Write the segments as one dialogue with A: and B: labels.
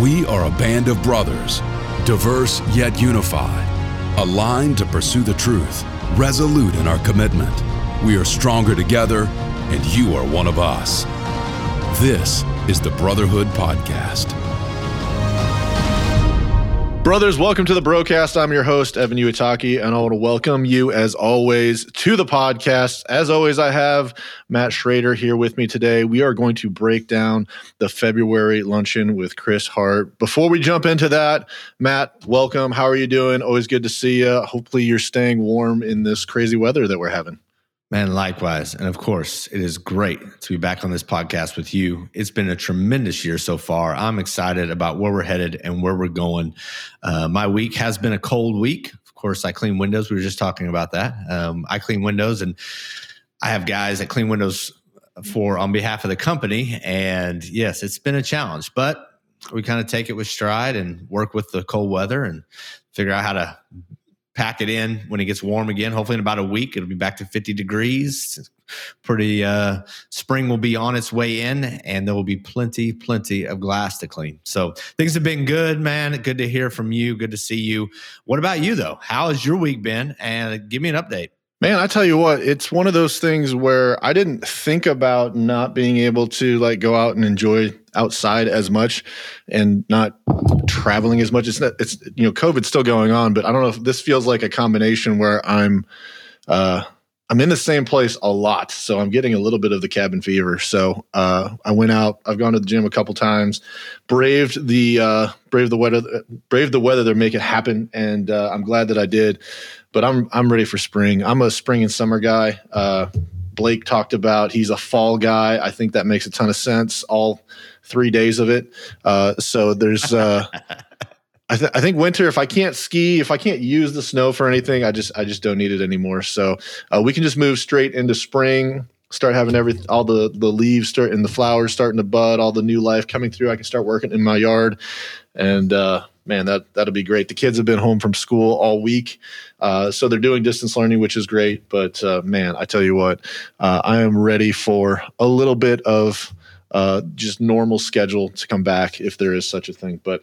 A: We are a band of brothers, diverse yet unified, aligned to pursue the truth, resolute in our commitment. We are stronger together, and you are one of us. This is the Brotherhood Podcast.
B: Brothers, welcome to the broadcast. I'm your host, Evan Uitaki, and I want to welcome you, as always, to the podcast. As always, I have Matt Schrader here with me today. We are going to break down the February luncheon with Chris Hart. Before we jump into that, Matt, welcome. How are you doing? Always good to see you. Hopefully, you're staying warm in this crazy weather that we're having.
C: Man, likewise. And of course, it is great to be back on this podcast with you. It's been a tremendous year so far. I'm excited about where we're headed and where we're going. Uh, my week has been a cold week. Of course, I clean windows. We were just talking about that. Um, I clean windows and I have guys that clean windows for on behalf of the company. And yes, it's been a challenge, but we kind of take it with stride and work with the cold weather and figure out how to pack it in when it gets warm again. Hopefully, in about a week, it'll be back to 50 degrees. Pretty uh, spring will be on its way in, and there will be plenty, plenty of glass to clean. So things have been good, man. Good to hear from you. Good to see you. What about you, though? How has your week been? And give me an update.
B: Man, I tell you what, it's one of those things where I didn't think about not being able to like go out and enjoy outside as much and not traveling as much. It's not, it's you know, COVID's still going on, but I don't know if this feels like a combination where I'm uh I'm in the same place a lot, so I'm getting a little bit of the cabin fever. So uh, I went out. I've gone to the gym a couple times, braved the uh, braved the weather, braved the weather to make it happen, and uh, I'm glad that I did but I'm I'm ready for spring. I'm a spring and summer guy. Uh, Blake talked about he's a fall guy. I think that makes a ton of sense. All three days of it. Uh, so there's. I, th- I, think winter. If I can't ski, if I can't use the snow for anything, I just I just don't need it anymore. So uh, we can just move straight into spring. Start having every all the the leaves start and the flowers starting to bud, all the new life coming through. I can start working in my yard, and uh, man, that that'll be great. The kids have been home from school all week, uh, so they're doing distance learning, which is great. But uh, man, I tell you what, uh, I am ready for a little bit of uh, just normal schedule to come back if there is such a thing. But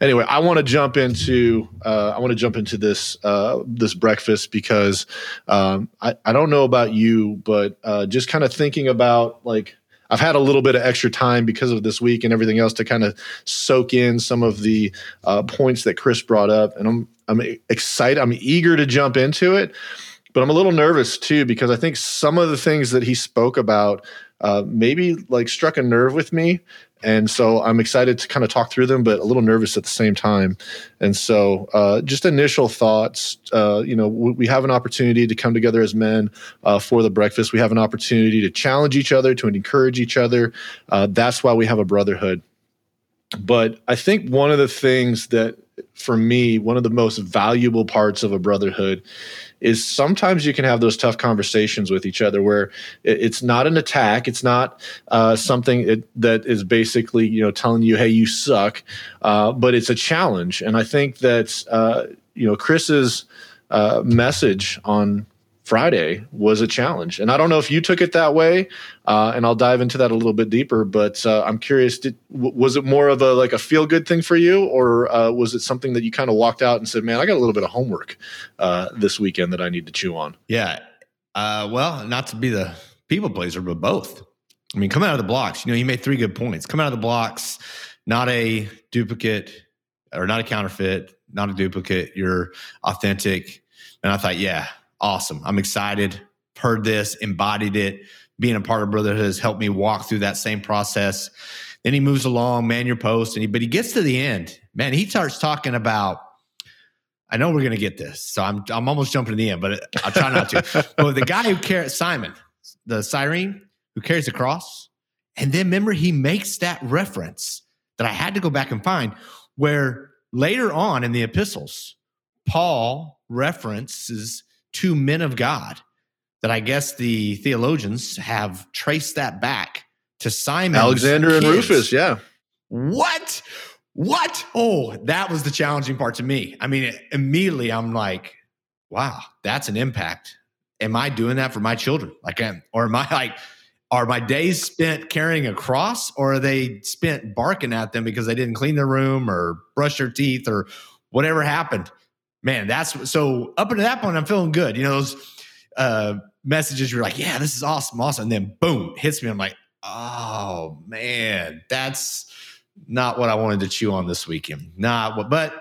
B: anyway, I want to jump into uh, I want to jump into this uh, this breakfast because um, I I don't know about you, but just kind of thinking about like I've had a little bit of extra time because of this week and everything else to kind of soak in some of the uh, points that Chris brought up, and I'm I'm excited. I'm eager to jump into it, but I'm a little nervous too because I think some of the things that he spoke about uh, maybe like struck a nerve with me and so I'm excited to kind of talk through them, but a little nervous at the same time. And so, uh, just initial thoughts. Uh, you know, we have an opportunity to come together as men uh, for the breakfast. We have an opportunity to challenge each other, to encourage each other. Uh, that's why we have a brotherhood. But I think one of the things that, for me, one of the most valuable parts of a brotherhood is sometimes you can have those tough conversations with each other where it's not an attack. It's not uh, something it, that is basically you know telling you hey you suck uh, but it's a challenge. And i think that uh, you know chris's uh, message on Friday was a challenge. And I don't know if you took it that way, uh, and I'll dive into that a little bit deeper. But uh, I'm curious: did, w- was it more of a like a feel good thing for you, or uh, was it something that you kind of walked out and said, "Man, I got a little bit of homework uh, this weekend that I need to chew on"?
C: Yeah. Uh, well, not to be the people pleaser, but both. I mean, coming out of the blocks, you know, you made three good points. Coming out of the blocks, not a duplicate or not a counterfeit, not a duplicate. You're authentic. And I thought, yeah, awesome. I'm excited. Heard this, embodied it. Being a part of Brotherhood has helped me walk through that same process. Then he moves along, man your post, and he, but he gets to the end. Man, he starts talking about. I know we're going to get this, so I'm I'm almost jumping to the end, but I'll try not to. but the guy who carries Simon, the Cyrene who carries the cross, and then remember he makes that reference that I had to go back and find, where later on in the epistles, Paul references two men of God that I guess the theologians have traced that back to Simon
B: Alexander and Rufus. Yeah.
C: What? What? Oh, that was the challenging part to me. I mean, immediately I'm like, wow, that's an impact. Am I doing that for my children? Like, or am I like, are my days spent carrying a cross or are they spent barking at them because they didn't clean their room or brush their teeth or whatever happened? Man, that's so up until that point, I'm feeling good. You know, those uh, messages, you're like, yeah, this is awesome, awesome. And then boom, hits me. I'm like, oh man, that's not what I wanted to chew on this weekend. Not what, but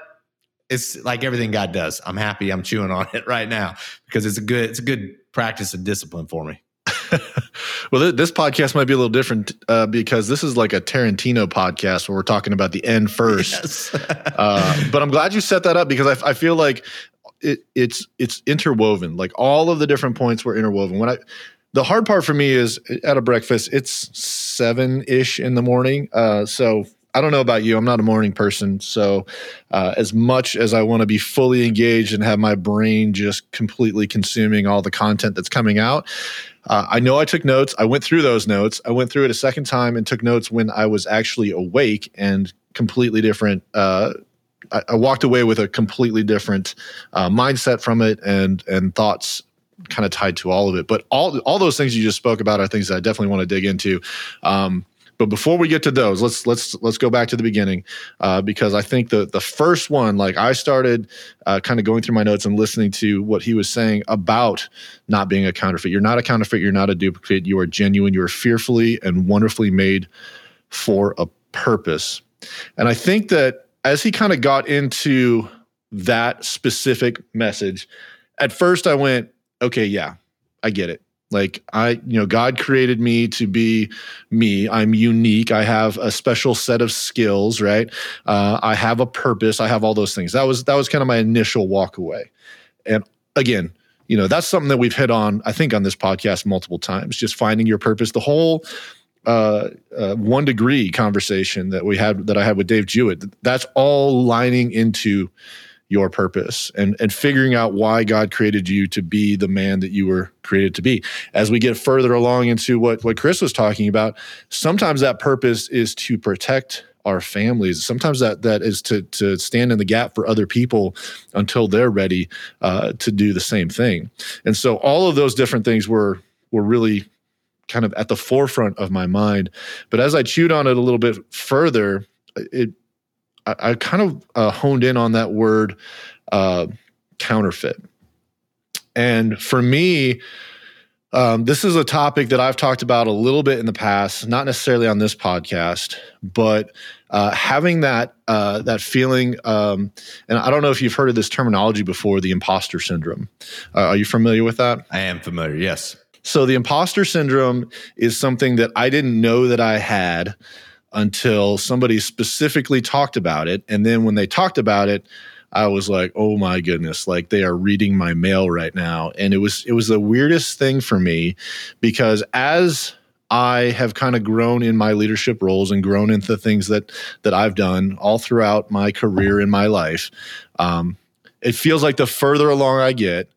C: it's like everything God does. I'm happy I'm chewing on it right now because it's a good, it's a good practice of discipline for me.
B: well, this podcast might be a little different uh, because this is like a Tarantino podcast where we're talking about the end first. Yes. uh, but I'm glad you set that up because I, I feel like it, it's it's interwoven. Like all of the different points were interwoven. When I the hard part for me is at a breakfast, it's seven ish in the morning. Uh, so I don't know about you. I'm not a morning person. So, uh, as much as I want to be fully engaged and have my brain just completely consuming all the content that's coming out, uh, I know I took notes. I went through those notes. I went through it a second time and took notes when I was actually awake and completely different. Uh, I, I, walked away with a completely different uh, mindset from it and and thoughts kind of tied to all of it. But all all those things you just spoke about are things that I definitely want to dig into. Um, but before we get to those, let's let's let's go back to the beginning uh, because I think the the first one, like I started uh, kind of going through my notes and listening to what he was saying about not being a counterfeit. You're not a counterfeit. You're not a duplicate. You are genuine. You are fearfully and wonderfully made for a purpose. And I think that as he kind of got into that specific message, at first I went, okay, yeah, I get it. Like I, you know, God created me to be me. I'm unique. I have a special set of skills, right? Uh, I have a purpose. I have all those things. That was that was kind of my initial walk away. And again, you know, that's something that we've hit on, I think, on this podcast multiple times. Just finding your purpose. The whole uh, uh, one degree conversation that we had that I had with Dave Jewett. That's all lining into your purpose and and figuring out why God created you to be the man that you were created to be. As we get further along into what what Chris was talking about, sometimes that purpose is to protect our families. Sometimes that that is to to stand in the gap for other people until they're ready uh, to do the same thing. And so all of those different things were were really kind of at the forefront of my mind. But as I chewed on it a little bit further, it I, I kind of uh, honed in on that word uh, counterfeit. And for me, um, this is a topic that I've talked about a little bit in the past, not necessarily on this podcast, but uh, having that uh, that feeling. Um, and I don't know if you've heard of this terminology before, the imposter syndrome. Uh, are you familiar with that?
C: I am familiar. Yes.
B: So the imposter syndrome is something that I didn't know that I had until somebody specifically talked about it. And then when they talked about it, I was like, "Oh my goodness, like they are reading my mail right now." And it was it was the weirdest thing for me because as I have kind of grown in my leadership roles and grown into the things that that I've done all throughout my career in my life, um, it feels like the further along I get,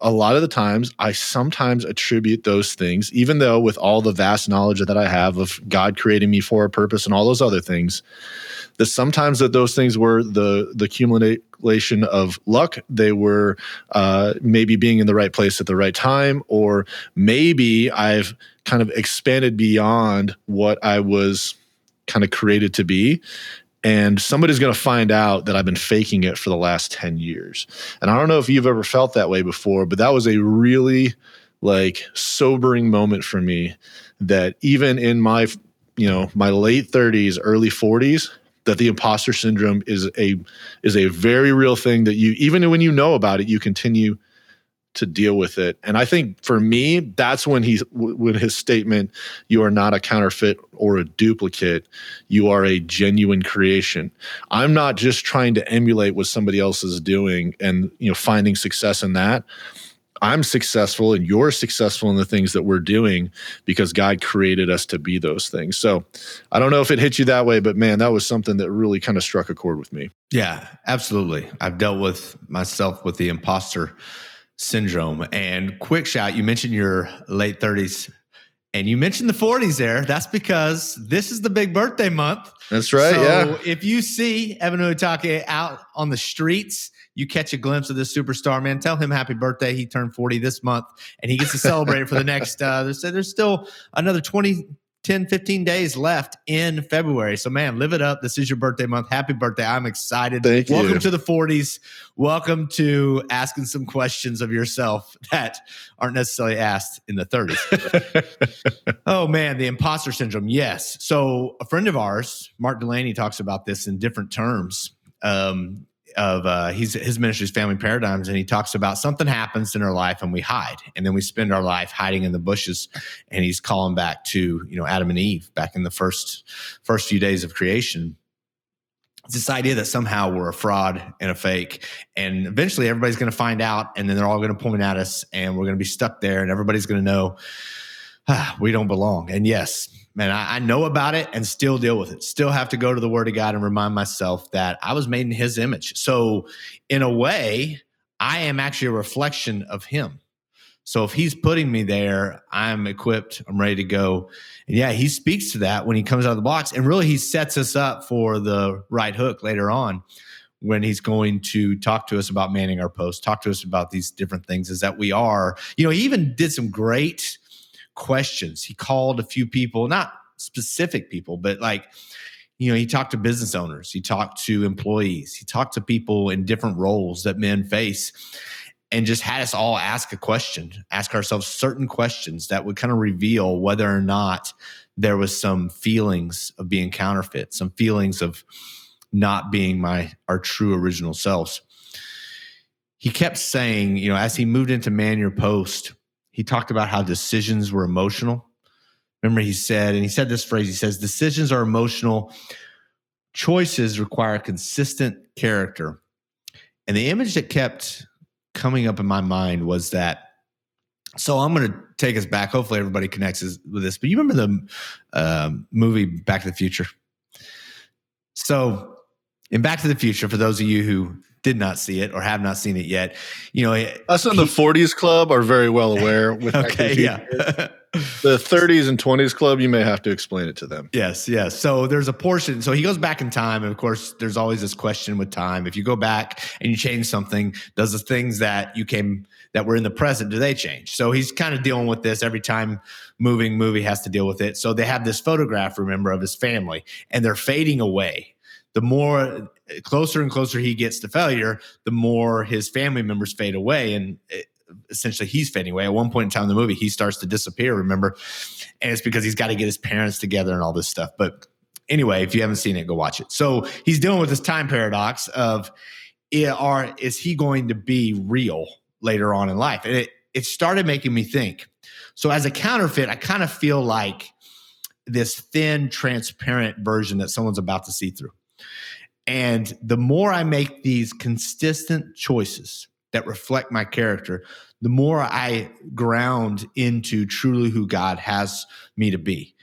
B: a lot of the times I sometimes attribute those things, even though with all the vast knowledge that I have of God creating me for a purpose and all those other things, that sometimes that those things were the the accumulation of luck. They were uh, maybe being in the right place at the right time, or maybe I've kind of expanded beyond what I was kind of created to be and somebody's going to find out that I've been faking it for the last 10 years. And I don't know if you've ever felt that way before, but that was a really like sobering moment for me that even in my you know, my late 30s, early 40s, that the imposter syndrome is a is a very real thing that you even when you know about it, you continue to deal with it. And I think for me, that's when he's when his statement, "You are not a counterfeit or a duplicate. You are a genuine creation." I'm not just trying to emulate what somebody else is doing and you know finding success in that. I'm successful and you're successful in the things that we're doing because God created us to be those things. So I don't know if it hit you that way, but man, that was something that really kind of struck a chord with me.
C: Yeah, absolutely. I've dealt with myself with the imposter syndrome. And quick shout, you mentioned your late 30s. And you mentioned the 40s there. That's because this is the big birthday month.
B: That's right.
C: So
B: yeah.
C: if you see Evan Uitake out on the streets, you catch a glimpse of this superstar, man. Tell him happy birthday. He turned 40 this month and he gets to celebrate it for the next, uh, there's, there's still another 20, 10, 15 days left in February. So, man, live it up. This is your birthday month. Happy birthday. I'm excited.
B: Thank
C: Welcome
B: you.
C: to the 40s. Welcome to asking some questions of yourself that aren't necessarily asked in the 30s. oh, man, the imposter syndrome. Yes. So, a friend of ours, Mark Delaney, talks about this in different terms. Um, of uh, he's his ministry's family paradigms, and he talks about something happens in our life and we hide, and then we spend our life hiding in the bushes. And he's calling back to you know Adam and Eve back in the first first few days of creation. It's this idea that somehow we're a fraud and a fake, and eventually everybody's going to find out, and then they're all going to point at us, and we're going to be stuck there, and everybody's going to know ah, we don't belong. And yes, man, I, I, know about it and still deal with it. Still have to go to the Word of God and remind myself that I was made in His image. So, in a way, I am actually a reflection of Him. So, if He's putting me there, I'm equipped, I'm ready to go. And yeah, He speaks to that when He comes out of the box. And really, He sets us up for the right hook later on when he's going to talk to us about manning our post, talk to us about these different things, is that we are, you know, he even did some great questions. He called a few people, not specific people, but like, you know, he talked to business owners, he talked to employees, he talked to people in different roles that men face, and just had us all ask a question, ask ourselves certain questions that would kind of reveal whether or not there was some feelings of being counterfeit, some feelings of not being my our true original selves. He kept saying, you know, as he moved into man your post, he talked about how decisions were emotional. Remember, he said, and he said this phrase he says, decisions are emotional, choices require consistent character. And the image that kept coming up in my mind was that. So I'm going to take us back. Hopefully, everybody connects with this. But you remember the um, movie Back to the Future? So, in Back to the Future, for those of you who did not see it or have not seen it yet, you know,
B: us in he, the 40s club are very well aware. With
C: okay, yeah.
B: the 30s and 20s club, you may have to explain it to them.
C: Yes, yes. So there's a portion. So he goes back in time, and of course, there's always this question with time. If you go back and you change something, does the things that you came that were in the present do they change? So he's kind of dealing with this every time moving movie has to deal with it. So they have this photograph, remember, of his family, and they're fading away the more eh, closer and closer he gets to failure, the more his family members fade away. And it, essentially he's fading away. At one point in time in the movie, he starts to disappear, remember? And it's because he's got to get his parents together and all this stuff. But anyway, if you haven't seen it, go watch it. So he's dealing with this time paradox of eh, are is he going to be real later on in life? And it it started making me think. So as a counterfeit, I kind of feel like this thin, transparent version that someone's about to see through. And the more I make these consistent choices that reflect my character, the more I ground into truly who God has me to be.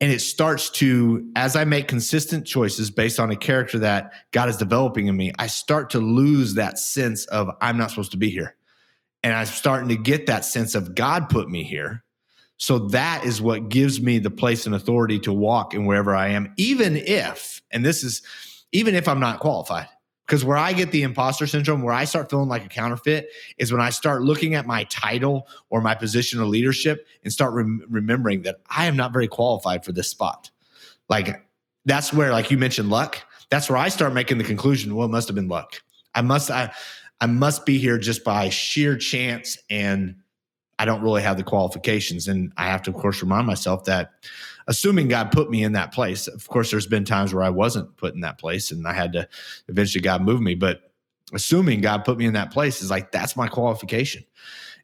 C: And it starts to, as I make consistent choices based on a character that God is developing in me, I start to lose that sense of I'm not supposed to be here. And I'm starting to get that sense of God put me here. So that is what gives me the place and authority to walk in wherever I am, even if, and this is, even if I'm not qualified. Because where I get the imposter syndrome, where I start feeling like a counterfeit, is when I start looking at my title or my position of leadership and start rem- remembering that I am not very qualified for this spot. Like that's where, like you mentioned, luck. That's where I start making the conclusion. Well, it must have been luck. I must, I, I must be here just by sheer chance, and I don't really have the qualifications. And I have to, of course, remind myself that assuming God put me in that place. Of course, there's been times where I wasn't put in that place and I had to eventually God move me. But assuming God put me in that place is like, that's my qualification.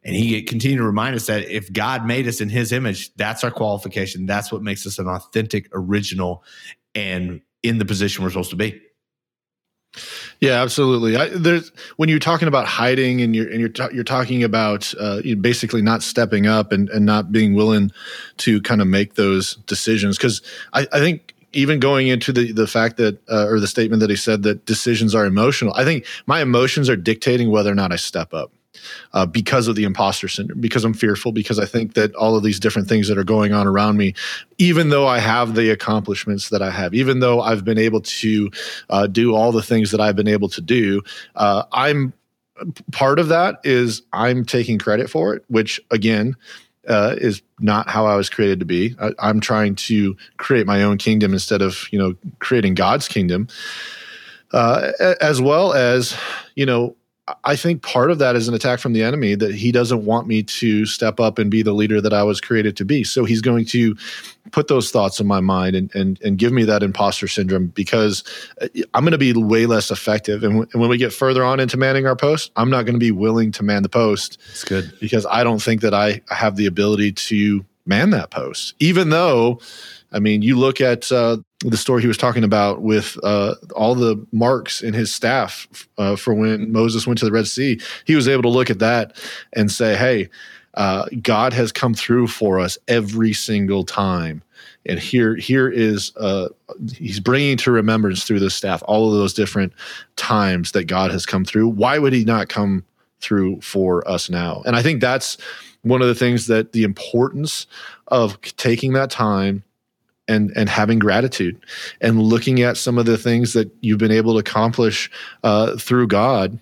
C: And he continued to remind us that if God made us in his image, that's our qualification. That's what makes us an authentic, original, and in the position we're supposed to be.
B: Yeah, absolutely. I, there's when you're talking about hiding and you're and you're you're talking about uh, you basically not stepping up and, and not being willing to kind of make those decisions because I, I think even going into the the fact that uh, or the statement that he said that decisions are emotional. I think my emotions are dictating whether or not I step up. Uh, because of the imposter syndrome, because I'm fearful, because I think that all of these different things that are going on around me, even though I have the accomplishments that I have, even though I've been able to uh, do all the things that I've been able to do, uh, I'm part of that is I'm taking credit for it, which again, uh, is not how I was created to be. I, am trying to create my own kingdom instead of you know creating God's kingdom, uh, as well as you know I think part of that is an attack from the enemy that he doesn't want me to step up and be the leader that I was created to be. So he's going to put those thoughts in my mind and and, and give me that imposter syndrome because uh, I'm going to be way less effective. And, w- and when we get further on into manning our post, I'm not going to be willing to man the post.
C: It's good
B: because I don't think that I have the ability to man that post, even though. I mean, you look at uh, the story he was talking about with uh, all the marks in his staff uh, for when Moses went to the Red Sea. He was able to look at that and say, "Hey, uh, God has come through for us every single time." And here, here is uh, he's bringing to remembrance through this staff all of those different times that God has come through. Why would He not come through for us now? And I think that's one of the things that the importance of taking that time and and having gratitude and looking at some of the things that you've been able to accomplish uh, through God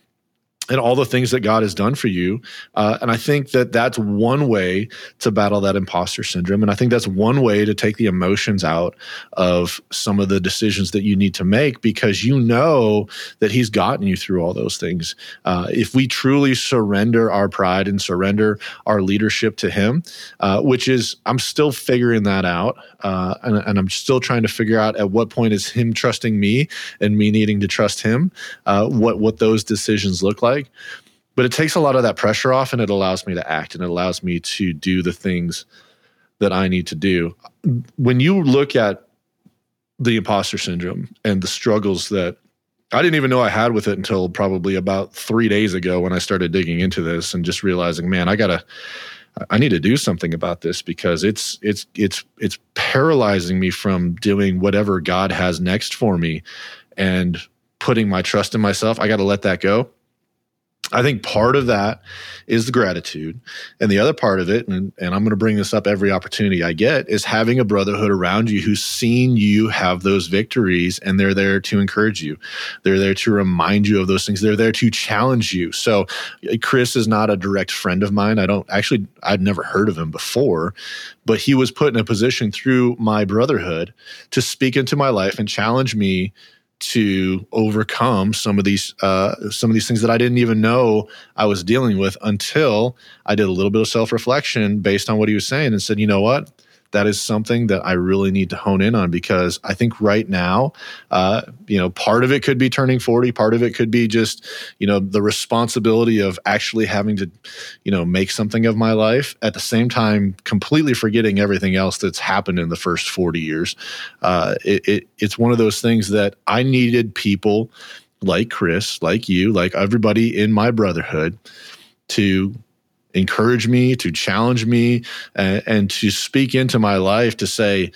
B: and all the things that God has done for you. Uh, and I think that that's one way to battle that imposter syndrome. And I think that's one way to take the emotions out of some of the decisions that you need to make because you know that He's gotten you through all those things. Uh, if we truly surrender our pride and surrender our leadership to Him, uh, which is, I'm still figuring that out. Uh, and, and, I'm still trying to figure out at what point is Him trusting me and me needing to trust Him, uh, what, what those decisions look like like. But it takes a lot of that pressure off and it allows me to act and it allows me to do the things that I need to do. When you look at the imposter syndrome and the struggles that I didn't even know I had with it until probably about three days ago when I started digging into this and just realizing, man, I gotta, I need to do something about this because it's it's it's it's paralyzing me from doing whatever God has next for me and putting my trust in myself. I got to let that go. I think part of that is the gratitude. And the other part of it, and, and I'm going to bring this up every opportunity I get, is having a brotherhood around you who's seen you have those victories and they're there to encourage you. They're there to remind you of those things. They're there to challenge you. So, uh, Chris is not a direct friend of mine. I don't actually, I'd never heard of him before, but he was put in a position through my brotherhood to speak into my life and challenge me to overcome some of these uh, some of these things that I didn't even know I was dealing with until I did a little bit of self reflection based on what he was saying and said, you know what, that is something that I really need to hone in on because I think right now, uh, you know, part of it could be turning 40, part of it could be just, you know, the responsibility of actually having to, you know, make something of my life at the same time, completely forgetting everything else that's happened in the first 40 years. Uh, it, it, it's one of those things that I needed people like Chris, like you, like everybody in my brotherhood to encourage me, to challenge me, and, and to speak into my life to say,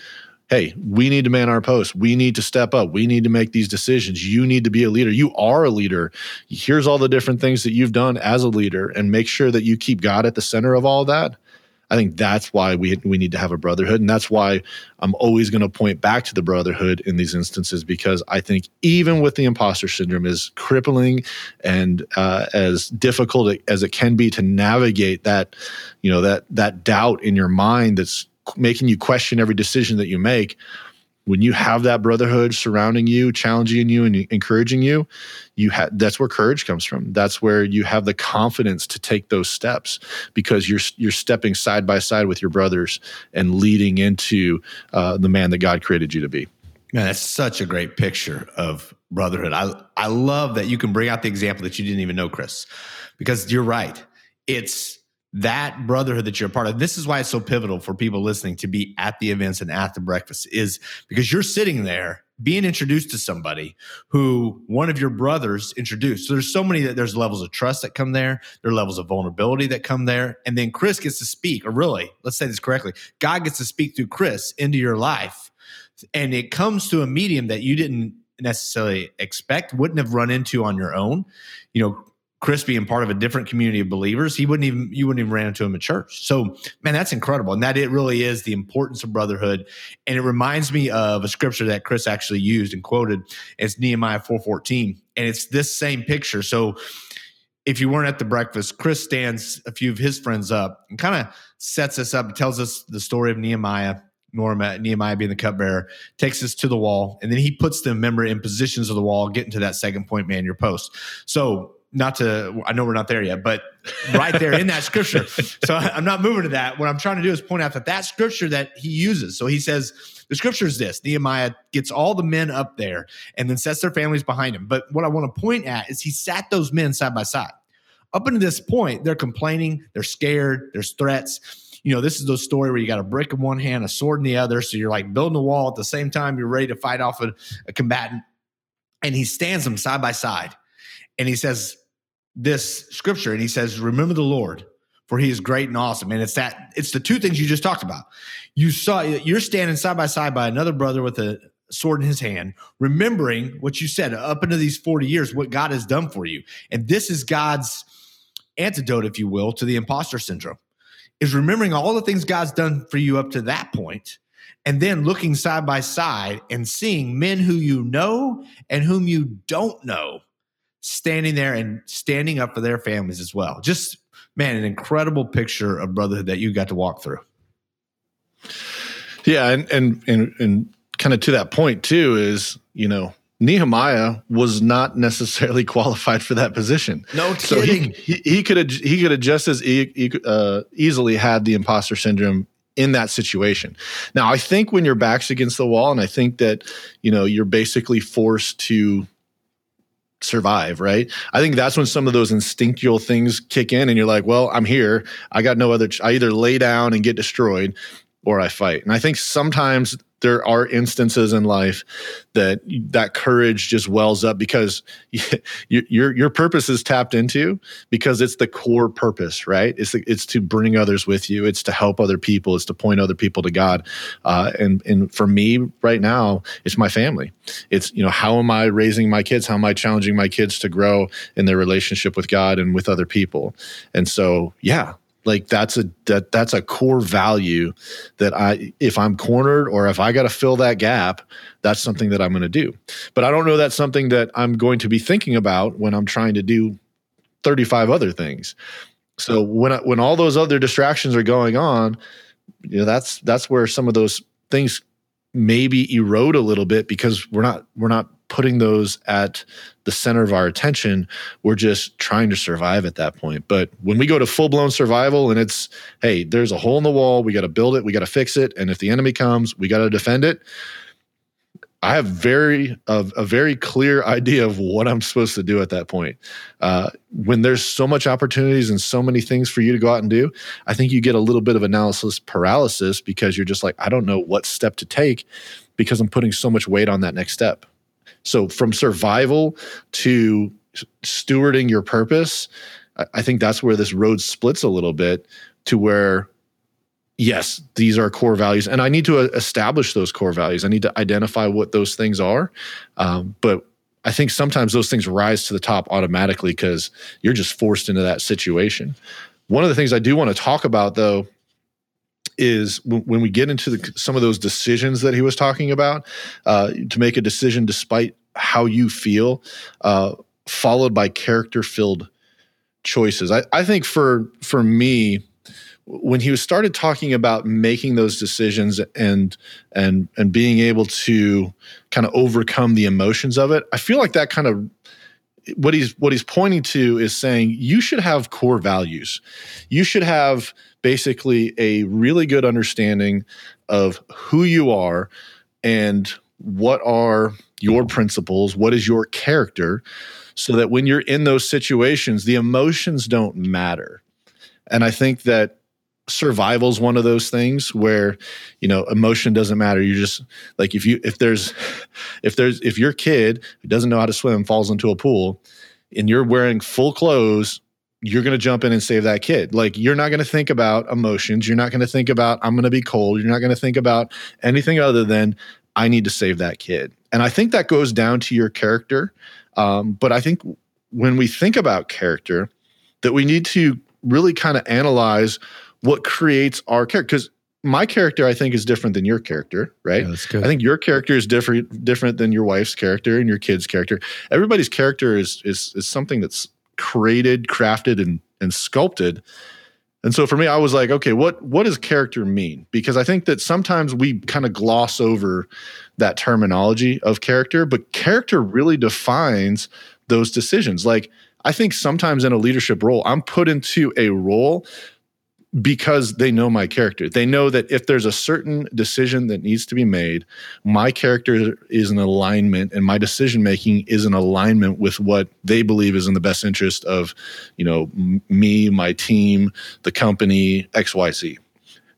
B: hey, we need to man our post. We need to step up. We need to make these decisions. You need to be a leader. You are a leader. Here's all the different things that you've done as a leader, and make sure that you keep God at the center of all that. I think that's why we we need to have a brotherhood, and that's why I'm always going to point back to the brotherhood in these instances because I think even with the imposter syndrome is crippling and uh, as difficult as it can be to navigate that, you know that that doubt in your mind that's making you question every decision that you make when you have that brotherhood surrounding you, challenging you and encouraging you, you have that's where courage comes from. That's where you have the confidence to take those steps because you're you're stepping side by side with your brothers and leading into uh, the man that God created you to be.
C: Man, that's such a great picture of brotherhood. I I love that you can bring out the example that you didn't even know, Chris, because you're right. It's that brotherhood that you're a part of this is why it's so pivotal for people listening to be at the events and at the breakfast is because you're sitting there being introduced to somebody who one of your brothers introduced. So there's so many that there's levels of trust that come there. There are levels of vulnerability that come there. And then chris gets to speak or really let's say this correctly god gets to speak through chris into your life. And it comes to a medium that you didn't necessarily expect wouldn't have run into on your own. You know Chris being part of a different community of believers, he wouldn't even you wouldn't even ran into him at church. So, man, that's incredible, and that it really is the importance of brotherhood. And it reminds me of a scripture that Chris actually used and quoted. It's Nehemiah four fourteen, and it's this same picture. So, if you weren't at the breakfast, Chris stands a few of his friends up and kind of sets us up, tells us the story of Nehemiah. Norma, Nehemiah being the cupbearer, takes us to the wall, and then he puts the member in positions of the wall, getting to that second point, man, your post. So not to i know we're not there yet but right there in that scripture. So i'm not moving to that. What i'm trying to do is point out that that scripture that he uses so he says the scripture is this nehemiah gets all the men up there and then sets their families behind him. But what i want to point at is he sat those men side by side. Up until this point they're complaining they're scared there's threats. You know this is the story where you got a brick in one hand a sword in the other so you're like building a wall at the same time you're ready to fight off a, a combatant. And he stands them side by side and he says this scripture and he says, Remember the Lord, for he is great and awesome. And it's that, it's the two things you just talked about. You saw, you're standing side by side by another brother with a sword in his hand, remembering what you said up into these 40 years, what God has done for you. And this is God's antidote, if you will, to the imposter syndrome, is remembering all the things God's done for you up to that point, and then looking side by side and seeing men who you know and whom you don't know standing there and standing up for their families as well. Just man, an incredible picture of brotherhood that you got to walk through.
B: Yeah, and and and, and kind of to that point too is you know Nehemiah was not necessarily qualified for that position.
C: No
B: so
C: kidding.
B: he, he, he could have he could have just as e- uh, easily had the imposter syndrome in that situation. Now, I think when your back's against the wall, and I think that you know you're basically forced to survive, right? I think that's when some of those instinctual things kick in and you're like, well, I'm here. I got no other, ch- I either lay down and get destroyed or I fight. And I think sometimes there are instances in life that that courage just wells up because your your purpose is tapped into because it's the core purpose, right? It's the, it's to bring others with you. It's to help other people. It's to point other people to God. Uh, and and for me right now, it's my family. It's you know how am I raising my kids? How am I challenging my kids to grow in their relationship with God and with other people? And so yeah, like that's a that that's a core value that i if i'm cornered or if i got to fill that gap that's something that i'm going to do. But i don't know that's something that i'm going to be thinking about when i'm trying to do 35 other things. So when I, when all those other distractions are going on you know that's that's where some of those things maybe erode a little bit because we're not we're not putting those at the center of our attention we're just trying to survive at that point but when we go to full blown survival and it's hey there's a hole in the wall we got to build it we got to fix it and if the enemy comes we got to defend it I have very a, a, very clear idea of what I'm supposed to do at that point. Uh, when there's so much opportunities and so many things for you to go out and do, I think you get a little bit of analysis paralysis because you're just like, I don't know what step to take because I'm putting so much weight on that next step. So from survival to stewarding your purpose, I, think that's where this road splits a little bit to where yes, these are core values, and I need to uh, establish those core values. I need to identify what those things are. Um, but I think sometimes those things rise to the top automatically because you're just forced into that situation. One of the things I do want to talk about, though, is when we get into the, some of those decisions that he was talking about, uh, to make a decision despite how you feel, uh, followed by character-filled choices. I, I think for for me, when he was started talking about making those decisions and and and being able to kind of overcome the emotions of it i feel like that kind of what he's what he's pointing to is saying you should have core values. You should have basically a really good understanding of who you are and what are your principles what is your character so that when you're in those situations the emotions don't matter. And i think that survival is one of those things where you know emotion doesn't matter. You just like if you if there's if there's if your kid who doesn't know how to swim falls into a pool and you're wearing full clothes you're going to jump in and save that kid. Like you're not going to think about emotions. You're not going to think about i'm going to be cold. You're not going to think about anything other than i need to save that kid. And i think that goes down to your character um, but i think when we think about character, that we need to really kind of analyze what creates our character. Because my character, I think, is different than your character, right?
C: Yeah, that's good.
B: I think your character is different different than your wife's character and your kid's character. Everybody's character is is is something that's created, crafted, and and sculpted. And so for me, I was like, okay, what what does character mean? Because I think that sometimes we kind of gloss over that terminology of character, but character really defines those decisions. Like I think sometimes in a leadership role, I'm put into a role because they know my character. They know that if there's a certain decision that needs to be made, my character is in alignment and my decision making is in alignment with what they believe is in the best interest of, you know, me, my team, the company, XYZ.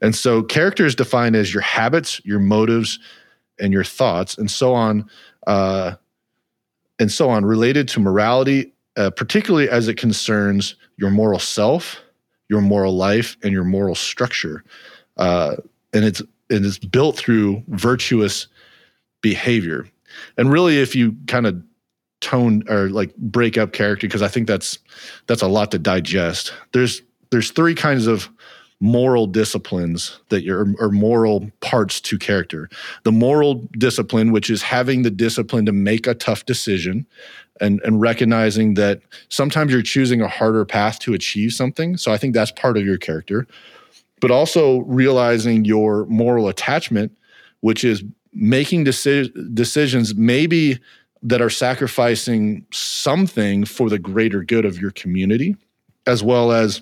B: And so character is defined as your habits, your motives, and your thoughts, and so on, uh, and so on, related to morality, uh, particularly as it concerns your moral self your moral life and your moral structure. Uh, and it's and it's built through virtuous behavior. And really, if you kind of tone or like break up character, because I think that's that's a lot to digest. There's there's three kinds of moral disciplines that you're or moral parts to character. The moral discipline, which is having the discipline to make a tough decision and and recognizing that sometimes you're choosing a harder path to achieve something. So I think that's part of your character. But also realizing your moral attachment, which is making deci- decisions maybe that are sacrificing something for the greater good of your community, as well as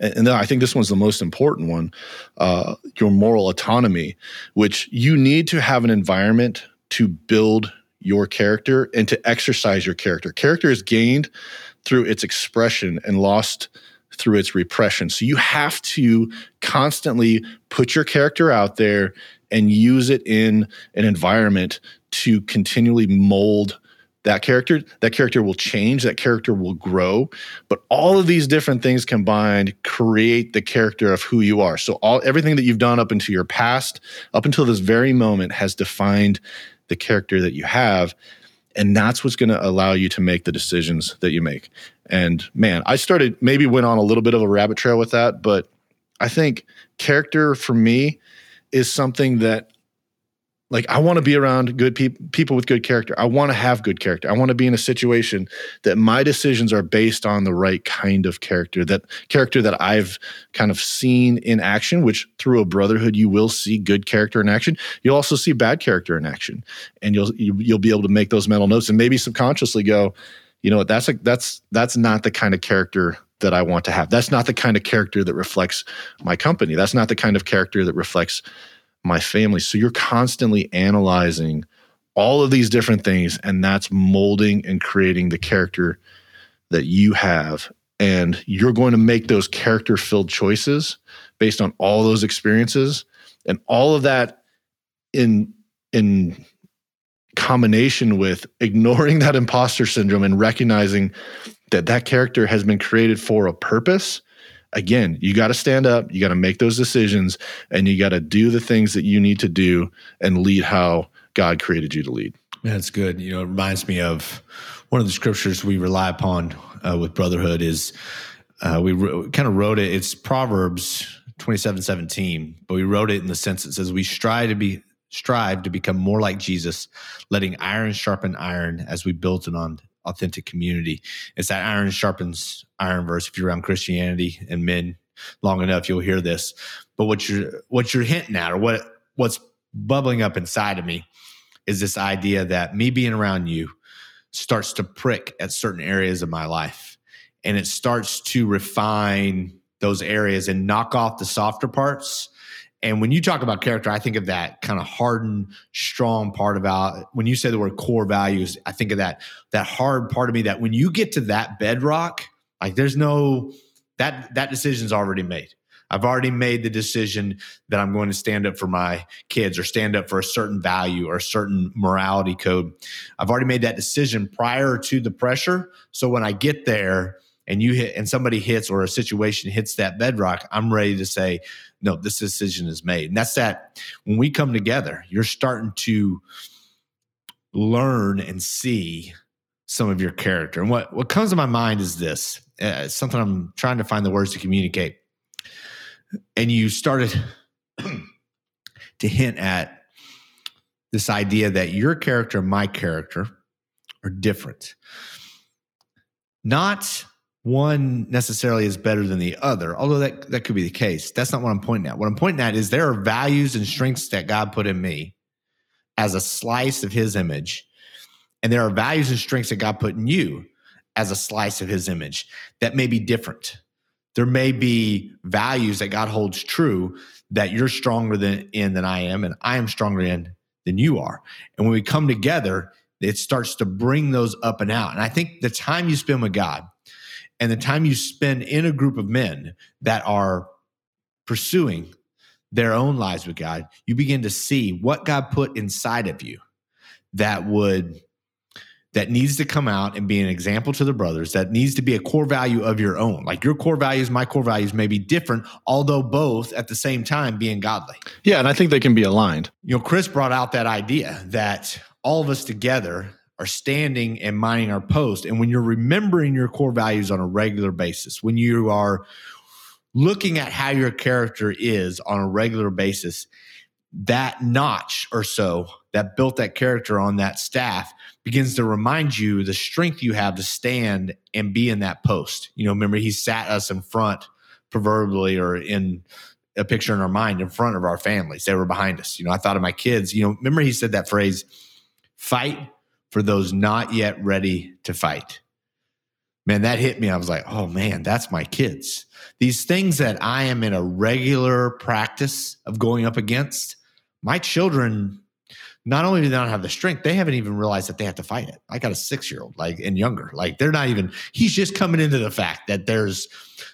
B: and I think this one's the most important one uh, your moral autonomy, which you need to have an environment to build your character and to exercise your character. Character is gained through its expression and lost through its repression. So you have to constantly put your character out there and use it in an environment to continually mold that character that character will change that character will grow but all of these different things combined create the character of who you are so all everything that you've done up into your past up until this very moment has defined the character that you have and that's what's going to allow you to make the decisions that you make. And man i started maybe went on a little bit of a rabbit trail with that but i think character for me is something that like i want to be around good people people with good character i want to have good character i want to be in a situation that my decisions are based on the right kind of character that character that i've kind of seen in action which through a brotherhood you will see good character in action you'll also see bad character in action and you'll you, will you will be able to make those mental notes and maybe subconsciously go you know what that's a that's that's not the kind of character that I want to have. That's not the kind of character that reflects my company. That's not the kind of character that reflects my family. So you're constantly analyzing all of these different things, and that's molding and creating the character that you have. And you're going to make those character filled choices based on all those experiences and all of that in in combination with ignoring that imposter syndrome and recognizing that that character has been created for a purpose again, you got to stand up, you got to make those decisions, and you got to do the things that you need to do and lead how God created you to lead.
C: That's good. You know, it reminds me of one of the scriptures we rely upon uh, with brotherhood is uh, we kind of wrote it. It's Proverbs twenty seven seventeen, but we wrote it in the sense that says we strive to be strive to become more like Jesus, letting iron sharpen iron as we build it on authentic community. It's that iron sharpens iron verse. If you're around Christianity and men long enough, you'll hear this. But what you're what you're hinting at, or what what's bubbling up inside of me, is this idea that me being around you starts to prick at certain areas of my life, and it starts to refine those areas and knock off the softer parts and when you talk about character, I think of that kind of hardened, strong part about when you say the word core values, I think of that that hard part of me that when you get to that bedrock, like there's no that that decision's already made. I've already made the decision that I'm going to stand up for my kids or stand up for a certain value or a certain morality code. I've already made that decision prior to the pressure. So when I get there and you hit and somebody hits or a situation hits that bedrock, I'm ready to say, no, this decision is made. And that's that when we come together, you're starting to learn and see some of your character. And what what comes to my mind is this: uh, something I'm trying to find the words to communicate. And you started to hint at this idea that your character and my character are different. Not one necessarily is better than the other, although that, that could be the case. That's not what I'm pointing at. What I'm pointing at is there are values and strengths that God put in me as a slice of his image. And there are values and strengths that God put in you as a slice of his image that may be different. There may be values that God holds true that you're stronger than in than I am, and I am stronger in than you are. And when we come together, it starts to bring those up and out. And I think the time you spend with God, and the time you spend in a group of men that are pursuing their own lives with God, you begin to see what God put inside of you that would that needs to come out and be an example to the brothers that needs to be a core value of your own. Like your core values my core values may be different although both at the same time being godly.
B: Yeah and i think they can be aligned.
C: You know chris brought out that idea that all of us together are standing and minding our post. And when you're remembering your core values on a regular basis, when you are looking at how your character is on a regular basis, that notch or so that built that character on that staff begins to remind you the strength you have to stand and be in that post. You know, remember he sat us in front, proverbially, or in a picture in our mind in front of our families. They were behind us. You know, I thought of my kids. You know, remember he said that phrase, fight for those not yet ready to fight. Man, that hit me. I was like, oh man, that's my kids. These things that I am in a regular practice of going up against, my children not only do they not have the strength, they haven't even realized that they have to fight it. I got a six year old, like and younger. Like they're not even, he's just coming into the fact that there's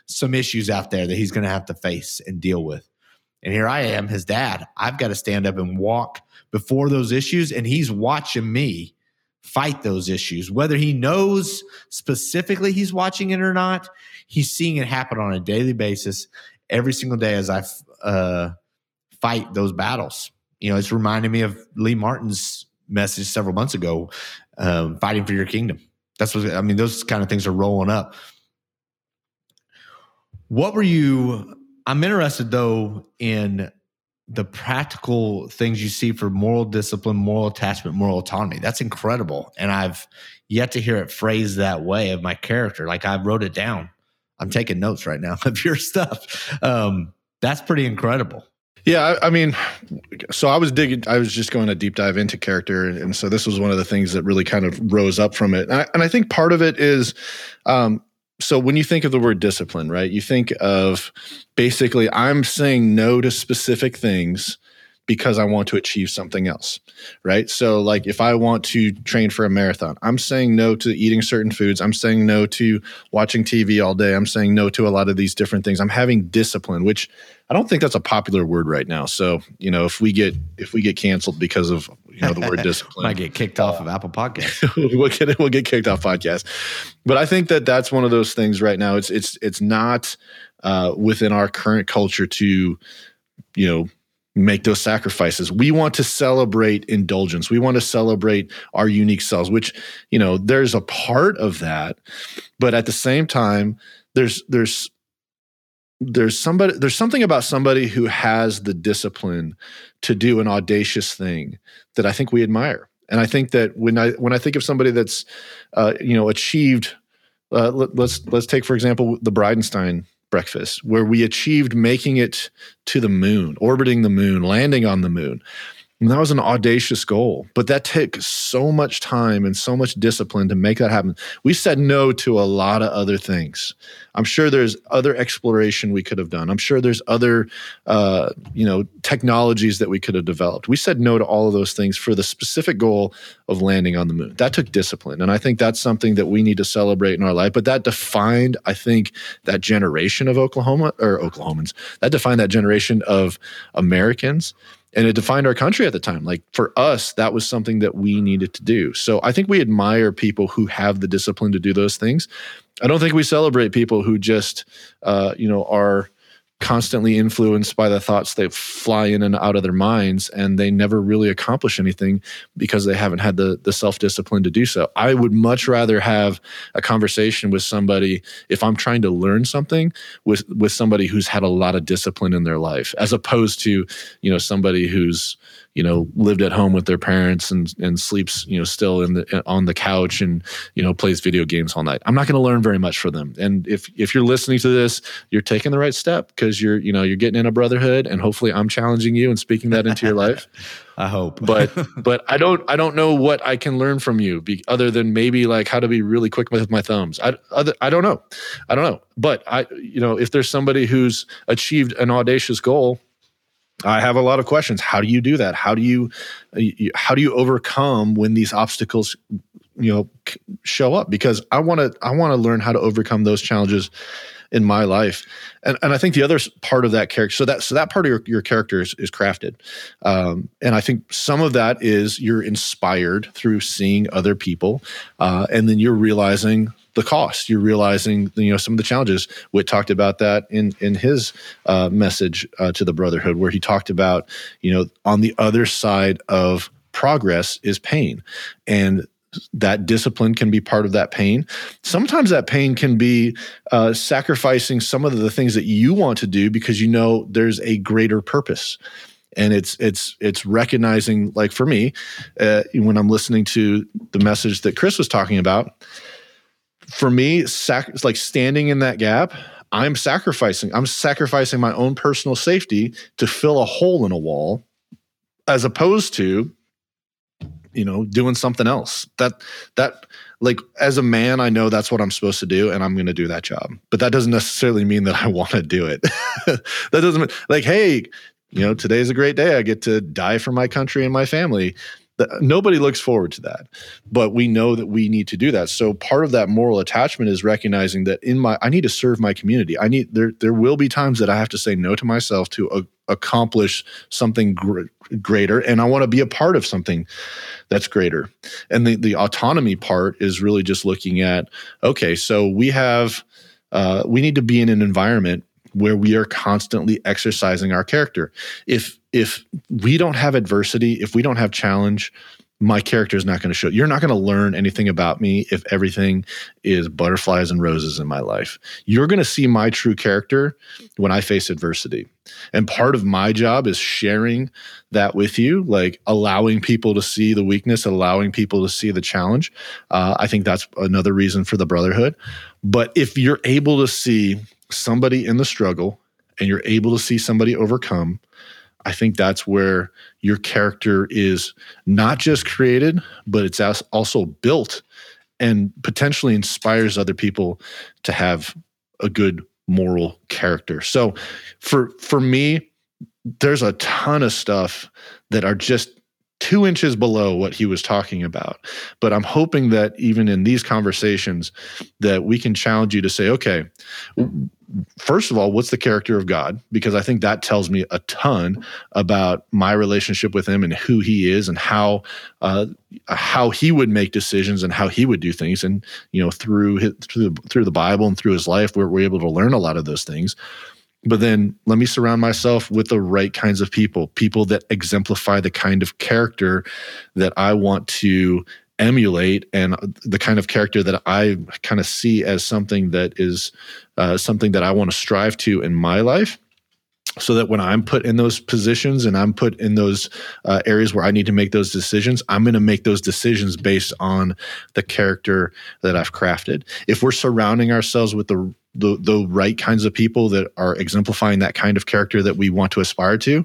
C: some issues out there that he's going to have to face and deal with. And here I am, his dad. I've got to stand up and walk before those issues. And he's watching me fight those issues. Whether he knows specifically he's watching it or not, he's seeing it happen on a daily basis every single day as I uh, fight those battles. You know, it's reminding me of Lee Martin's message several months ago, um, fighting for your kingdom. That's what I mean. Those kind of things are rolling up. What were you? I'm interested though in the practical things you see for moral discipline, moral attachment, moral autonomy. That's incredible. And I've yet to hear it phrased that way of my character. Like I wrote it down. I'm taking notes right now of your stuff. Um, that's pretty incredible.
B: Yeah, I, I, mean, so I was digging. I was just going a deep dive into character, and, and, so this was one of the things that really kind of rose up from it. And I, and I think part of it is, um, so when you think of the word discipline, right, you think of basically I'm saying no to specific things because I want to achieve something else, right? So, like if I want to train for a marathon, I'm saying no to eating certain foods. I'm saying no to watching TV all day. I'm saying no to a lot of these different things. I'm having discipline, which I don't think that's a popular word right now. So, you know, if we get if we get canceled because of you know the word discipline,
C: might get kicked off of Apple Podcast.
B: we'll get we'll get kicked off podcast. But I think that that's one of those things right now. It's it's it's not uh, within our current culture to you know make those sacrifices. We want to celebrate indulgence. We want to celebrate our unique selves, which, you know, there's a part of that, but at the same time, there's there's there's somebody there's something about somebody who has the discipline to do an audacious thing that I think we admire. And I think that when I when I think of somebody that's uh, you know achieved uh, let, let's let's take for example the Bridenstine breakfast, where we achieved making it to the moon, orbiting the moon, landing on the moon. And that was an audacious goal, but that took so much time and so much discipline to make that happen. We said no to a lot of other things. I'm sure there's other exploration we could have done. I'm sure there's other, uh, you know, technologies that we could have developed. We said no to all of those things for the specific goal of landing on the moon. That took discipline, and I think that's something that we need to celebrate in our life. But that defined, I think, that generation of Oklahoma or Oklahomans. That defined that generation of Americans and it defined our country at the time. Like for us, that was something that we needed to do. So I think we admire people who have the discipline to do those things. I don't think we celebrate people who just, uh, you know, are constantly influenced by the thoughts that fly in and out of their minds and they never really accomplish anything because they haven't had the the self-discipline to do so. I would much rather have a conversation with somebody if I'm trying to learn something with with somebody who's had a lot of discipline in their life as opposed to, you know, somebody who's you know lived at home with their parents and and sleeps you know still in the on the couch and you know plays video games all night. I'm not going to learn very much for them. And if if you're listening to this you're taking the right step because you're you know you're getting in a brotherhood and hopefully i'm challenging you and speaking that into your life.
C: I hope.
B: But but i don't i don't know what i can learn from you be, other than maybe like how to be really quick with my thumbs. I other, i don't know. I don't know. But i you know if there's somebody who's achieved an audacious goal I have a lot of questions. How do you do that? How do you how do you overcome when these obstacles you know show up because I want to I want to learn how to overcome those challenges in my life. And and I think the other part of that character so that so that part of your, your character is, is crafted. Um, and I think some of that is you're inspired through seeing other people uh, and then you're realizing the cost. You're realizing, you know, some of the challenges. Whit talked about that in in his uh, message uh, to the brotherhood, where he talked about, you know, on the other side of progress is pain, and that discipline can be part of that pain. Sometimes that pain can be uh, sacrificing some of the things that you want to do because you know there's a greater purpose and it's it's it's recognizing like for me uh, when i'm listening to the message that chris was talking about for me, sac- like standing in that gap, I'm sacrificing. I'm sacrificing my own personal safety to fill a hole in a wall, as opposed to, you know, doing something else. That that like as a man, I know that's what I'm supposed to do, and I'm going to do that job. But that doesn't necessarily mean that I want to do it. that doesn't mean like, hey, you know, today's a great day. I get to die for my country and my family nobody looks forward to that but we know that we need to do that. So part of that moral attachment is recognizing that in my i need to serve my community. I need there there will be times that i have to say no to myself to uh, accomplish something gr- greater and i want to be a part of something that's greater. And the the autonomy part is really just looking at okay so we have uh, we need to be in an environment where we are constantly exercising our character. If if we don't have adversity, if we don't have challenge, my character is not going to show. You're not going to learn anything about me if everything is butterflies and roses in my life. You're going to see my true character when I face adversity. And part of my job is sharing that with you, like allowing people to see the weakness, allowing people to see the challenge. Uh, I think that's another reason for the brotherhood. But if you're able to see somebody in the struggle and you're able to see somebody overcome, I think that's where your character is not just created, but it's also built and potentially inspires other people to have a good moral character. So for for me, there's a ton of stuff that are just two inches below what he was talking about. But I'm hoping that even in these conversations that we can challenge you to say, okay, first of all, what's the character of God? Because I think that tells me a ton about my relationship with Him and who He is and how uh, how He would make decisions and how He would do things. And you know, through his, through the, through the Bible and through His life, we're, we're able to learn a lot of those things. But then let me surround myself with the right kinds of people, people that exemplify the kind of character that I want to emulate and the kind of character that I kind of see as something that is uh, something that I want to strive to in my life. So that when I'm put in those positions and I'm put in those uh, areas where I need to make those decisions, I'm going to make those decisions based on the character that I've crafted. If we're surrounding ourselves with the the, the right kinds of people that are exemplifying that kind of character that we want to aspire to,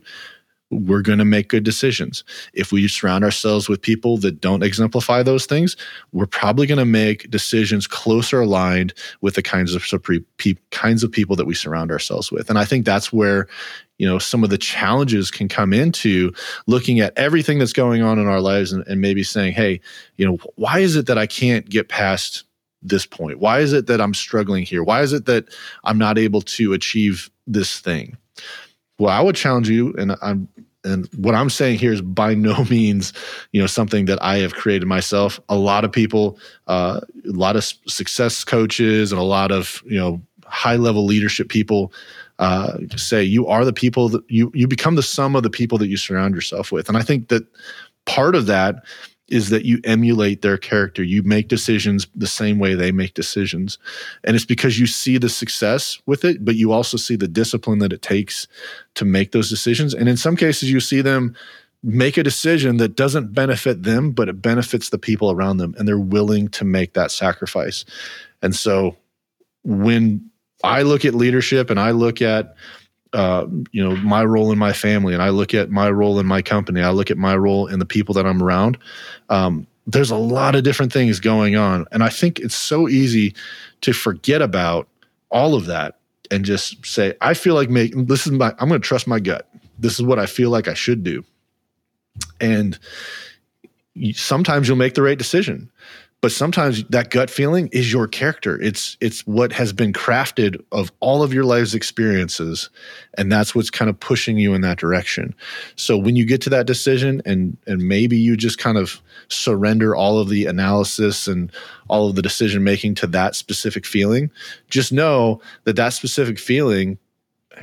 B: we're going to make good decisions. If we surround ourselves with people that don't exemplify those things, we're probably going to make decisions closer aligned with the kinds of kinds of people that we surround ourselves with. And I think that's where you know some of the challenges can come into looking at everything that's going on in our lives and, and maybe saying, hey, you know, why is it that I can't get past this point? Why is it that I'm struggling here? Why is it that I'm not able to achieve this thing? Well, I would challenge you, and I'm and what I'm saying here is by no means, you know, something that I have created myself. A lot of people, uh, a lot of success coaches, and a lot of you know high level leadership people uh, say you are the people that you you become the sum of the people that you surround yourself with. And I think that part of that is that you emulate their character. You make decisions the same way they make decisions. And it's because you see the success with it, but you also see the discipline that it takes to make those decisions. And in some cases, you see them make a decision that doesn't benefit them, but it benefits the people around them. And they're willing to make that sacrifice. And so when I look at leadership and I look at uh, you know my role in my family and i look at my role in my company i look at my role in the people that i'm around um, there's a lot of different things going on and i think it's so easy to forget about all of that and just say i feel like make this is my i'm going to trust my gut. This is what i feel like i should do. And sometimes you'll make the right decision but sometimes that gut feeling is your character. It's it's what has been crafted of all of your life's experiences and that's what's kind of pushing you in that direction. So when you get to that decision and and maybe you just kind of surrender all of the analysis and all of the decision making to that specific feeling just know that that specific feeling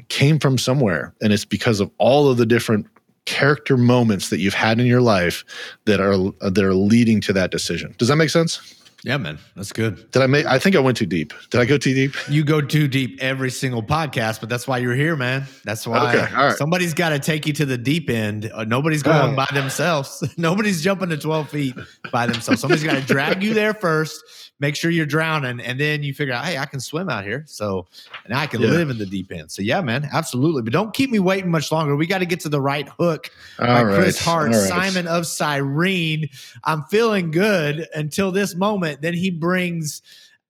B: came from somewhere and it's because of all of the different character moments that you've had in your life that are that are leading to that decision. Does that make sense?
C: Yeah, man, that's good.
B: Did I make? I think I went too deep. Did I go too deep?
C: You go too deep every single podcast, but that's why you're here, man. That's why okay, all right. somebody's got to take you to the deep end. Uh, nobody's going oh. by themselves. nobody's jumping to 12 feet by themselves. Somebody's got to drag you there first make sure you're drowning, and then you figure out, hey, I can swim out here, so and I can yeah. live in the deep end. So yeah, man, absolutely. But don't keep me waiting much longer. We got to get to the right hook All by right. Chris Hart, right. Simon of Cyrene. I'm feeling good until this moment. Then he brings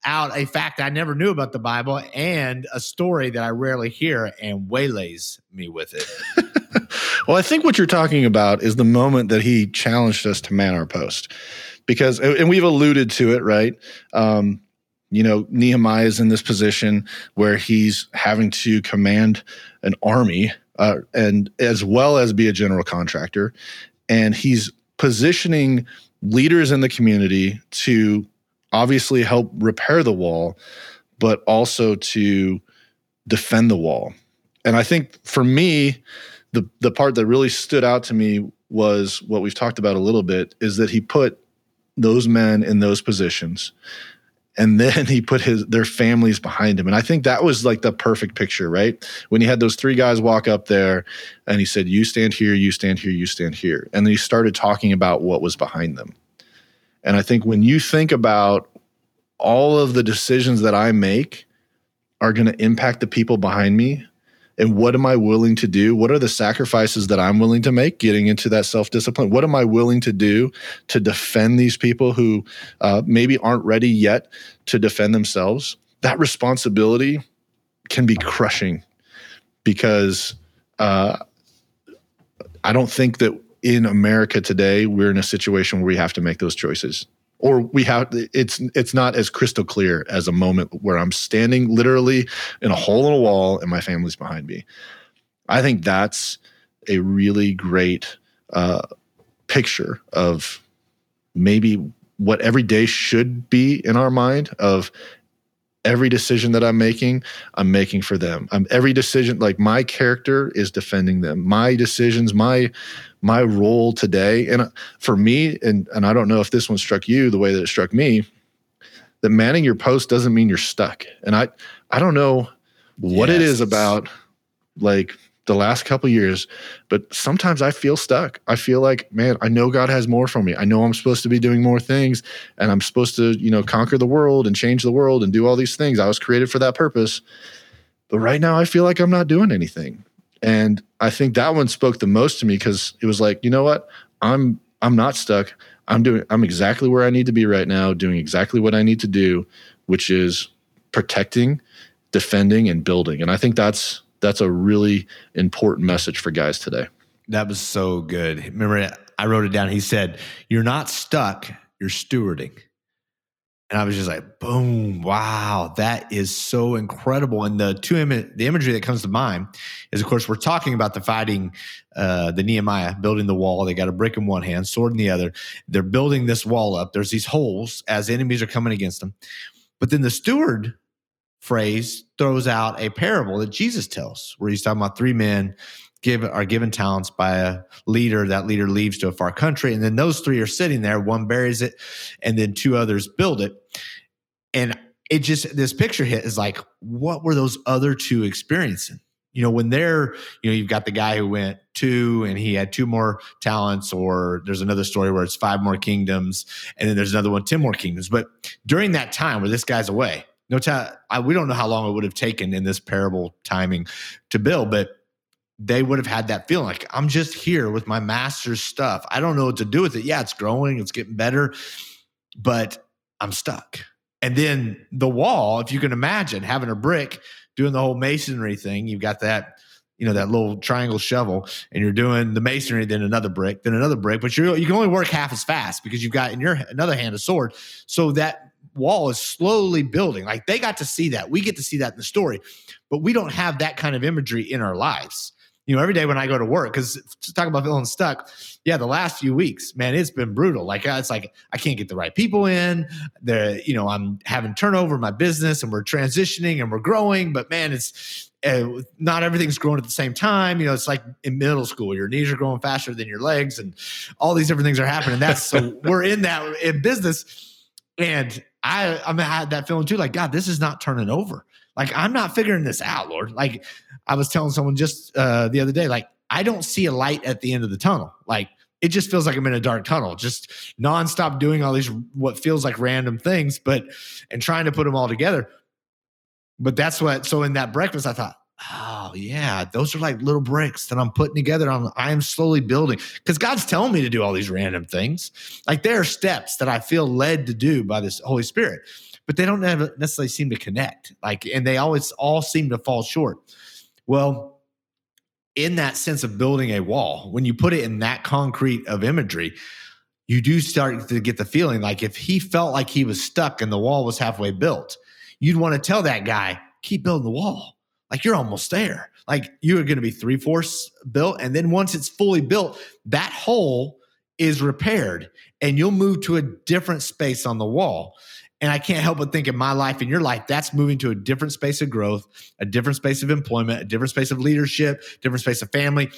C: out a fact I never knew about the Bible and a story that I rarely hear and waylays me with it.
B: well, I think what you're talking about is the moment that he challenged us to man our post because and we've alluded to it, right? Um, you know, Nehemiah is in this position where he's having to command an army uh, and as well as be a general contractor, and he's positioning leaders in the community to obviously help repair the wall, but also to defend the wall. And I think for me, the the part that really stood out to me was what we've talked about a little bit is that he put those men in those positions and then he put his their families behind him. And i think that was like the perfect picture right? When he had those three guys walk up there and he said you stand here you stand here you stand here. And then he started talking about what was behind them and i think when you think about all of the decisions that i make are going to impact the people behind me and what am I willing to do? What are the sacrifices that I'm willing to make getting into that self discipline? What am I willing to do to defend these people who uh, maybe aren't ready yet to defend themselves? That responsibility can be crushing because uh, I don't think that in America today we're in a situation where we have to make those choices or we have it's it's not as crystal clear as a moment where I'm standing literally in a hole in a wall and my family's behind me. I think that's a really great uh, picture of maybe what every day should be in our mind of every decision that I'm making, I'm making for them. I'm every decision like my character is defending them. My decisions, my my role today and uh, for me and and I don't know if this one struck you the way that it struck me that manning your post doesn't mean you're stuck. And I I don't know what yes. it is about like the last couple years, but sometimes I feel stuck. I feel like, man, I know God has more for me. I know I'm supposed to be doing more things and I'm supposed to, you know, conquer the world and change the world and do all these things. I was created for that purpose. But right now I feel like I'm not doing anything. And I think that one spoke the most to me because it was like, you know what? I'm I'm not stuck. I'm doing I'm exactly where I need to be right now, doing exactly what I need to do, which is protecting, defending, and building. And I think that's that's a really important message for guys today.
C: That was so good. Remember, I wrote it down. He said, You're not stuck, you're stewarding. And I was just like, boom, wow, that is so incredible. And the two Im- the imagery that comes to mind is, of course, we're talking about the fighting, uh, the Nehemiah building the wall. They got a brick in one hand, sword in the other. They're building this wall up. There's these holes as enemies are coming against them. But then the steward phrase throws out a parable that Jesus tells, where he's talking about three men give are given talents by a leader. That leader leaves to a far country, and then those three are sitting there. One buries it, and then two others build it. And it just this picture hit is like, what were those other two experiencing? You know, when they're, you know, you've got the guy who went two and he had two more talents, or there's another story where it's five more kingdoms, and then there's another one, 10 more kingdoms. But during that time where this guy's away, no time, we don't know how long it would have taken in this parable timing to build, but they would have had that feeling like I'm just here with my master's stuff. I don't know what to do with it. Yeah, it's growing, it's getting better, but I'm stuck. And then the wall, if you can imagine having a brick doing the whole masonry thing, you've got that, you know, that little triangle shovel, and you're doing the masonry, then another brick, then another brick, but you you can only work half as fast because you've got in your another hand a sword. So that wall is slowly building. Like they got to see that. We get to see that in the story, but we don't have that kind of imagery in our lives you know, every day when I go to work, because to talk about feeling stuck, yeah, the last few weeks, man, it's been brutal. Like it's like I can't get the right people in. The you know I'm having turnover in my business, and we're transitioning and we're growing, but man, it's uh, not everything's growing at the same time. You know, it's like in middle school, your knees are growing faster than your legs, and all these different things are happening. That's so we're in that in business, and I I'm had that feeling too. Like God, this is not turning over. Like I'm not figuring this out, Lord. Like I was telling someone just uh, the other day, like I don't see a light at the end of the tunnel. Like it just feels like I'm in a dark tunnel, just nonstop doing all these what feels like random things, but and trying to put them all together. But that's what. So in that breakfast, I thought, oh yeah, those are like little bricks that I'm putting together. I'm I am slowly building because God's telling me to do all these random things. Like there are steps that I feel led to do by this Holy Spirit but they don't necessarily seem to connect. Like, and they always all seem to fall short. Well, in that sense of building a wall, when you put it in that concrete of imagery, you do start to get the feeling like if he felt like he was stuck and the wall was halfway built, you'd want to tell that guy, keep building the wall. Like you're almost there. Like you are going to be three fourths built. And then once it's fully built, that hole is repaired and you'll move to a different space on the wall. And I can't help but think in my life and your life, that's moving to a different space of growth, a different space of employment, a different space of leadership, different space of family.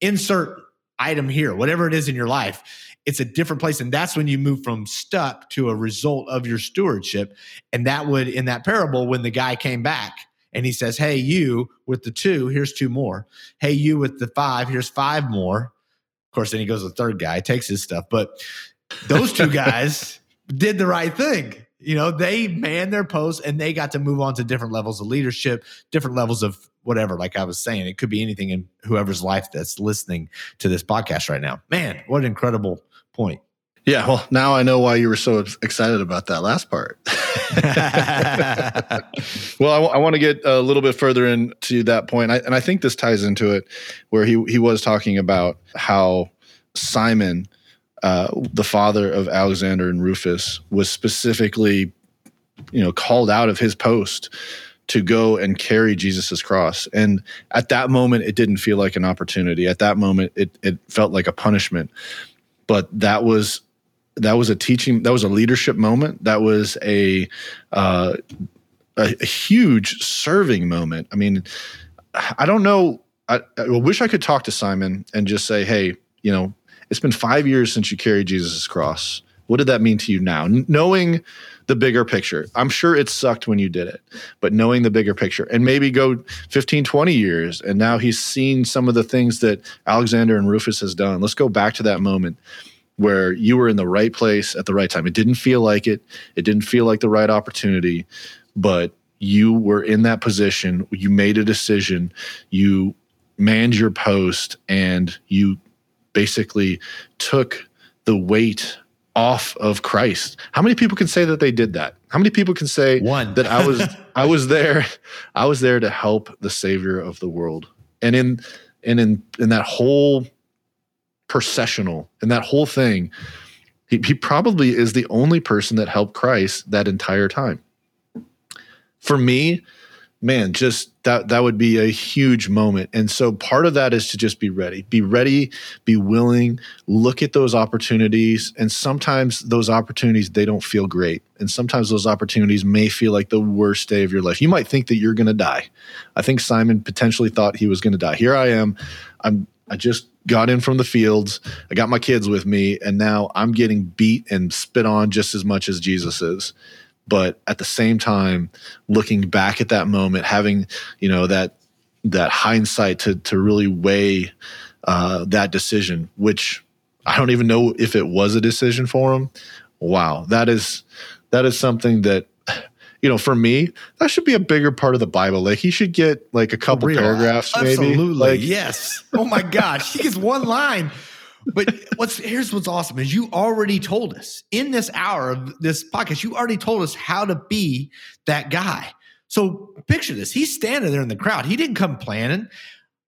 C: Insert item here, whatever it is in your life, it's a different place. And that's when you move from stuck to a result of your stewardship. And that would, in that parable, when the guy came back and he says, Hey, you with the two, here's two more. Hey, you with the five, here's five more. Of course, then he goes to the third guy, takes his stuff. But those two guys did the right thing you know, they manned their posts and they got to move on to different levels of leadership, different levels of whatever. Like I was saying, it could be anything in whoever's life that's listening to this podcast right now. Man, what an incredible point.
B: Yeah, well, now I know why you were so excited about that last part. well, I, w- I want to get a little bit further into that point, I, and I think this ties into it, where he he was talking about how Simon uh, the father of Alexander and Rufus, was specifically, you know, called out of his post to go and carry Jesus's cross. And at that moment, it didn't feel like an opportunity. At that moment, it it felt like a punishment. But that was that was a teaching. That was a leadership moment. That was a uh, a, a huge serving moment. I mean, I don't know. I, I wish I could talk to Simon and just say, hey, you know, it's been five years since you carried Jesus' cross. What did that mean to you now? N- knowing the bigger picture. I'm sure it sucked when you did it, but knowing the bigger picture and maybe go 15, 20 years and now he's seen some of the things that Alexander and Rufus has done. Let's go back to that moment where you were in the right place at the right time. It didn't feel like it. It didn't feel like the right opportunity, but you were in that position. You made a decision. You manned your post and you basically took the weight off of Christ. How many people can say that they did that? How many people can say
C: One.
B: that I was I was there I was there to help the savior of the world. And in and in in that whole processional and that whole thing he, he probably is the only person that helped Christ that entire time. For me, man, just that that would be a huge moment. And so part of that is to just be ready. Be ready, be willing, look at those opportunities and sometimes those opportunities they don't feel great. And sometimes those opportunities may feel like the worst day of your life. You might think that you're going to die. I think Simon potentially thought he was going to die. Here I am. I'm I just got in from the fields. I got my kids with me and now I'm getting beat and spit on just as much as Jesus is but at the same time looking back at that moment having you know that that hindsight to to really weigh uh, that decision which i don't even know if it was a decision for him wow that is that is something that you know for me that should be a bigger part of the bible like he should get like a couple paragraphs maybe
C: absolutely
B: like
C: yes oh my gosh he gets one line but what's here's what's awesome is you already told us in this hour of this podcast, you already told us how to be that guy. So picture this. He's standing there in the crowd. He didn't come planning.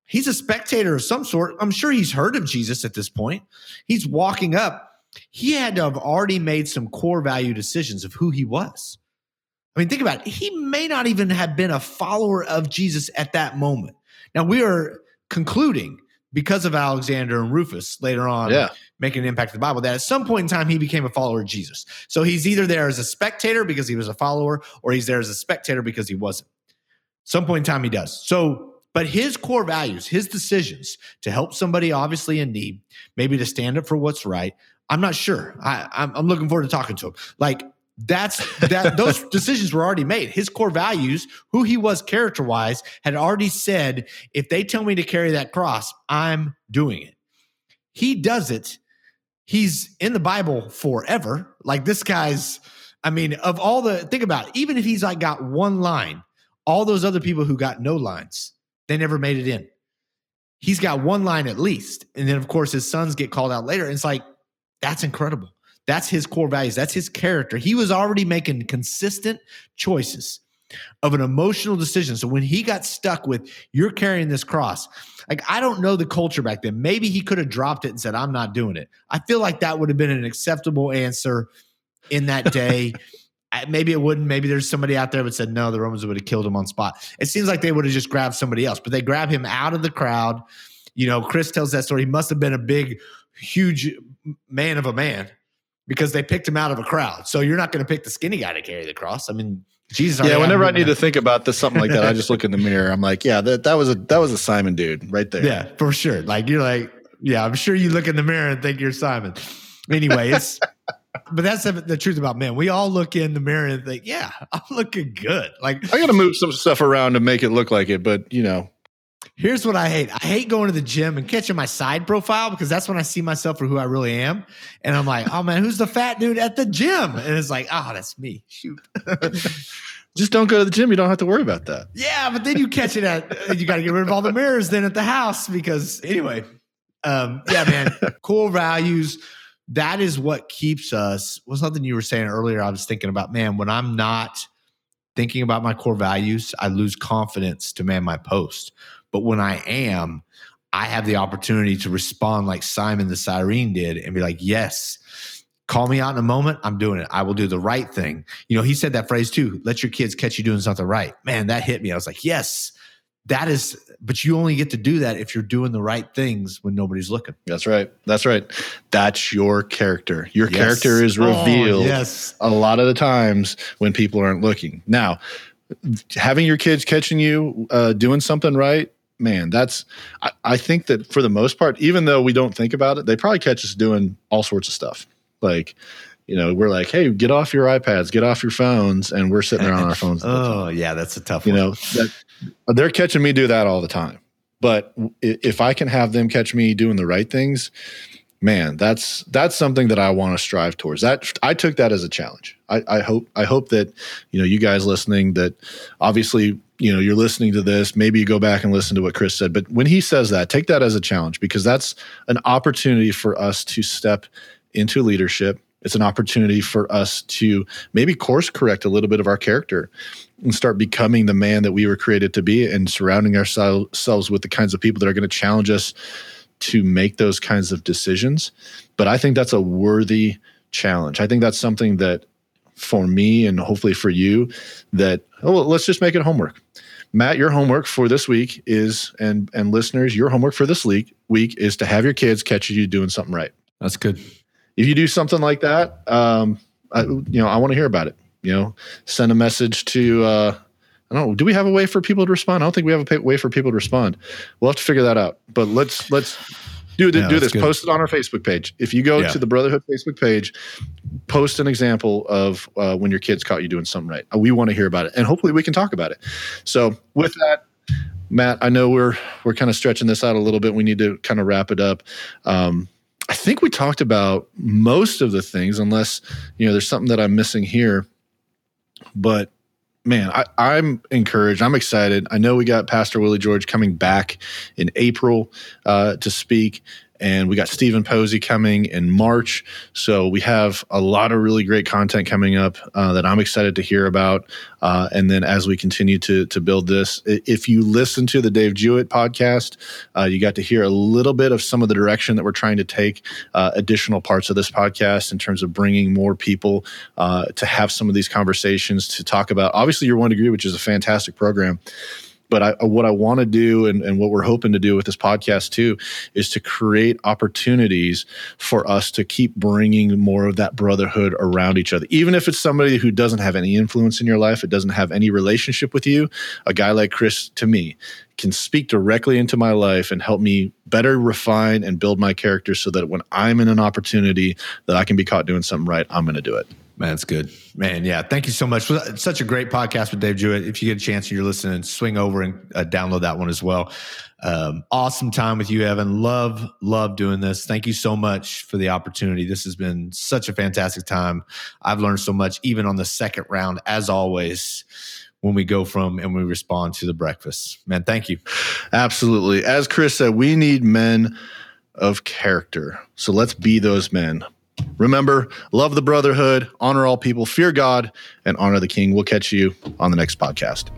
C: He's a spectator of some sort. I'm sure he's heard of Jesus at this point. He's walking up. He had to have already made some core value decisions of who he was. I mean, think about it. He may not even have been a follower of Jesus at that moment. Now, we are concluding because of Alexander and Rufus later on
B: yeah.
C: making an impact in the Bible, that at some point in time he became a follower of Jesus. So he's either there as a spectator because he was a follower, or he's there as a spectator because he wasn't. Some point in time he does. So, but his core values, his decisions to help somebody obviously in need, maybe to stand up for what's right. I'm not sure. I, I'm, I'm looking forward to talking to him. Like that's that those decisions were already made. His core values, who he was character wise, had already said, if they tell me to carry that cross, I'm doing it. He does it. He's in the Bible forever. Like this guy's, I mean, of all the think about it, even if he's like got one line, all those other people who got no lines, they never made it in. He's got one line at least. And then of course his sons get called out later. And it's like, that's incredible. That's his core values. That's his character. He was already making consistent choices of an emotional decision. So when he got stuck with you're carrying this cross, like I don't know the culture back then. Maybe he could have dropped it and said, I'm not doing it. I feel like that would have been an acceptable answer in that day. maybe it wouldn't. Maybe there's somebody out there that said no, the Romans would have killed him on spot. It seems like they would have just grabbed somebody else, but they grab him out of the crowd. You know, Chris tells that story. He must have been a big, huge man of a man because they picked him out of a crowd. So you're not going to pick the skinny guy to carry the cross. I mean, Jesus.
B: Yeah. Whenever I need to think about this, something like that, I just look in the mirror. I'm like, yeah, that, that was a that was a Simon dude right there.
C: Yeah, for sure. Like you're like, yeah, I'm sure you look in the mirror and think you're Simon. Anyway, it's. but that's the, the, truth about men. We all look in the mirror and think, "Yeah, I'm looking good." Like
B: I got to move some stuff around to make it look like it, but you know,
C: Here's what I hate. I hate going to the gym and catching my side profile because that's when I see myself for who I really am. And I'm like, oh man, who's the fat dude at the gym? And it's like, oh, that's me. Shoot.
B: Just don't go to the gym. You don't have to worry about that.
C: Yeah, but then you catch it at you got to get rid of all the mirrors then at the house because anyway. Um, yeah, man, core values. That is what keeps us. Was something you were saying earlier. I was thinking about, man, when I'm not thinking about my core values, I lose confidence to man my post but when I am, I have the opportunity to respond like Simon the Cyrene did and be like, yes, call me out in a moment. I'm doing it. I will do the right thing. You know, he said that phrase too let your kids catch you doing something right. Man, that hit me. I was like, yes, that is, but you only get to do that if you're doing the right things when nobody's looking.
B: That's right. That's right. That's your character. Your yes. character is revealed oh, yes. a lot of the times when people aren't looking. Now, having your kids catching you uh, doing something right man, that's I, I, think that for the most part, even though we don't think about it, they probably catch us doing all sorts of stuff. Like, you know, we're like, hey, get off your iPads, get off your phones, and we're sitting there on our phones.
C: oh, yeah, that's a tough
B: you one. know, that, they're catching me do that all the time. But if I can have them catch me doing the right things, man, that's that's something that I want to strive towards. That I took that as a challenge. I, I hope I hope that you know you guys listening that obviously you know you're listening to this maybe you go back and listen to what chris said but when he says that take that as a challenge because that's an opportunity for us to step into leadership it's an opportunity for us to maybe course correct a little bit of our character and start becoming the man that we were created to be and surrounding ourselves with the kinds of people that are going to challenge us to make those kinds of decisions but i think that's a worthy challenge i think that's something that for me and hopefully for you that oh let's just make it homework. Matt, your homework for this week is and and listeners, your homework for this week week is to have your kids catch you doing something right.
C: That's good.
B: If you do something like that, um, I, you know, I want to hear about it. You know, send a message to. Uh, I don't know. Do we have a way for people to respond? I don't think we have a way for people to respond. We'll have to figure that out. But let's let's do, yeah, do this. Good. Post it on our Facebook page. If you go yeah. to the Brotherhood Facebook page, post an example of uh, when your kids caught you doing something right. We want to hear about it, and hopefully we can talk about it. So with that, Matt, I know we're we're kind of stretching this out a little bit. We need to kind of wrap it up. Um, I think we talked about most of the things, unless you know there's something that I'm missing here. But man, I, am encouraged. I'm excited. I know we got Pastor Willie George coming back in April uh, to speak and we got Stephen Posey coming in March. So we have a lot of really great content coming up uh, that I'm excited to hear about. Uh, and then as we continue to to build this, if you listen to the Dave Jewett podcast, uh, you got to hear a little bit of some of the direction that we're trying to take uh, additional parts of this podcast in terms of bringing more people uh, to have some of these conversations to talk about. Obviously, your one degree, which is a fantastic program. But I, what I want to do and, and what we're hoping to do with this podcast too is to create opportunities for us to keep bringing more of that brotherhood around each other. Even if it's somebody who doesn't have any influence in your life, it doesn't have any relationship with you, a guy like Chris to me can speak directly into my life and help me better refine and build my character so that when I'm in an opportunity that I can be caught doing something right, I'm going to do it.
C: Man, it's good. Man, yeah. Thank you so much. It's such a great podcast with Dave Jewett. If you get a chance and you're listening, swing over and uh, download that one as well. Um, awesome time with you, Evan. Love, love doing this. Thank you so much for the opportunity. This has been such a fantastic time. I've learned so much, even on the second round, as always, when we go from and we respond to the breakfast. Man, thank you.
B: Absolutely. As Chris said, we need men of character. So let's be those men. Remember, love the brotherhood, honor all people, fear God, and honor the king. We'll catch you on the next podcast.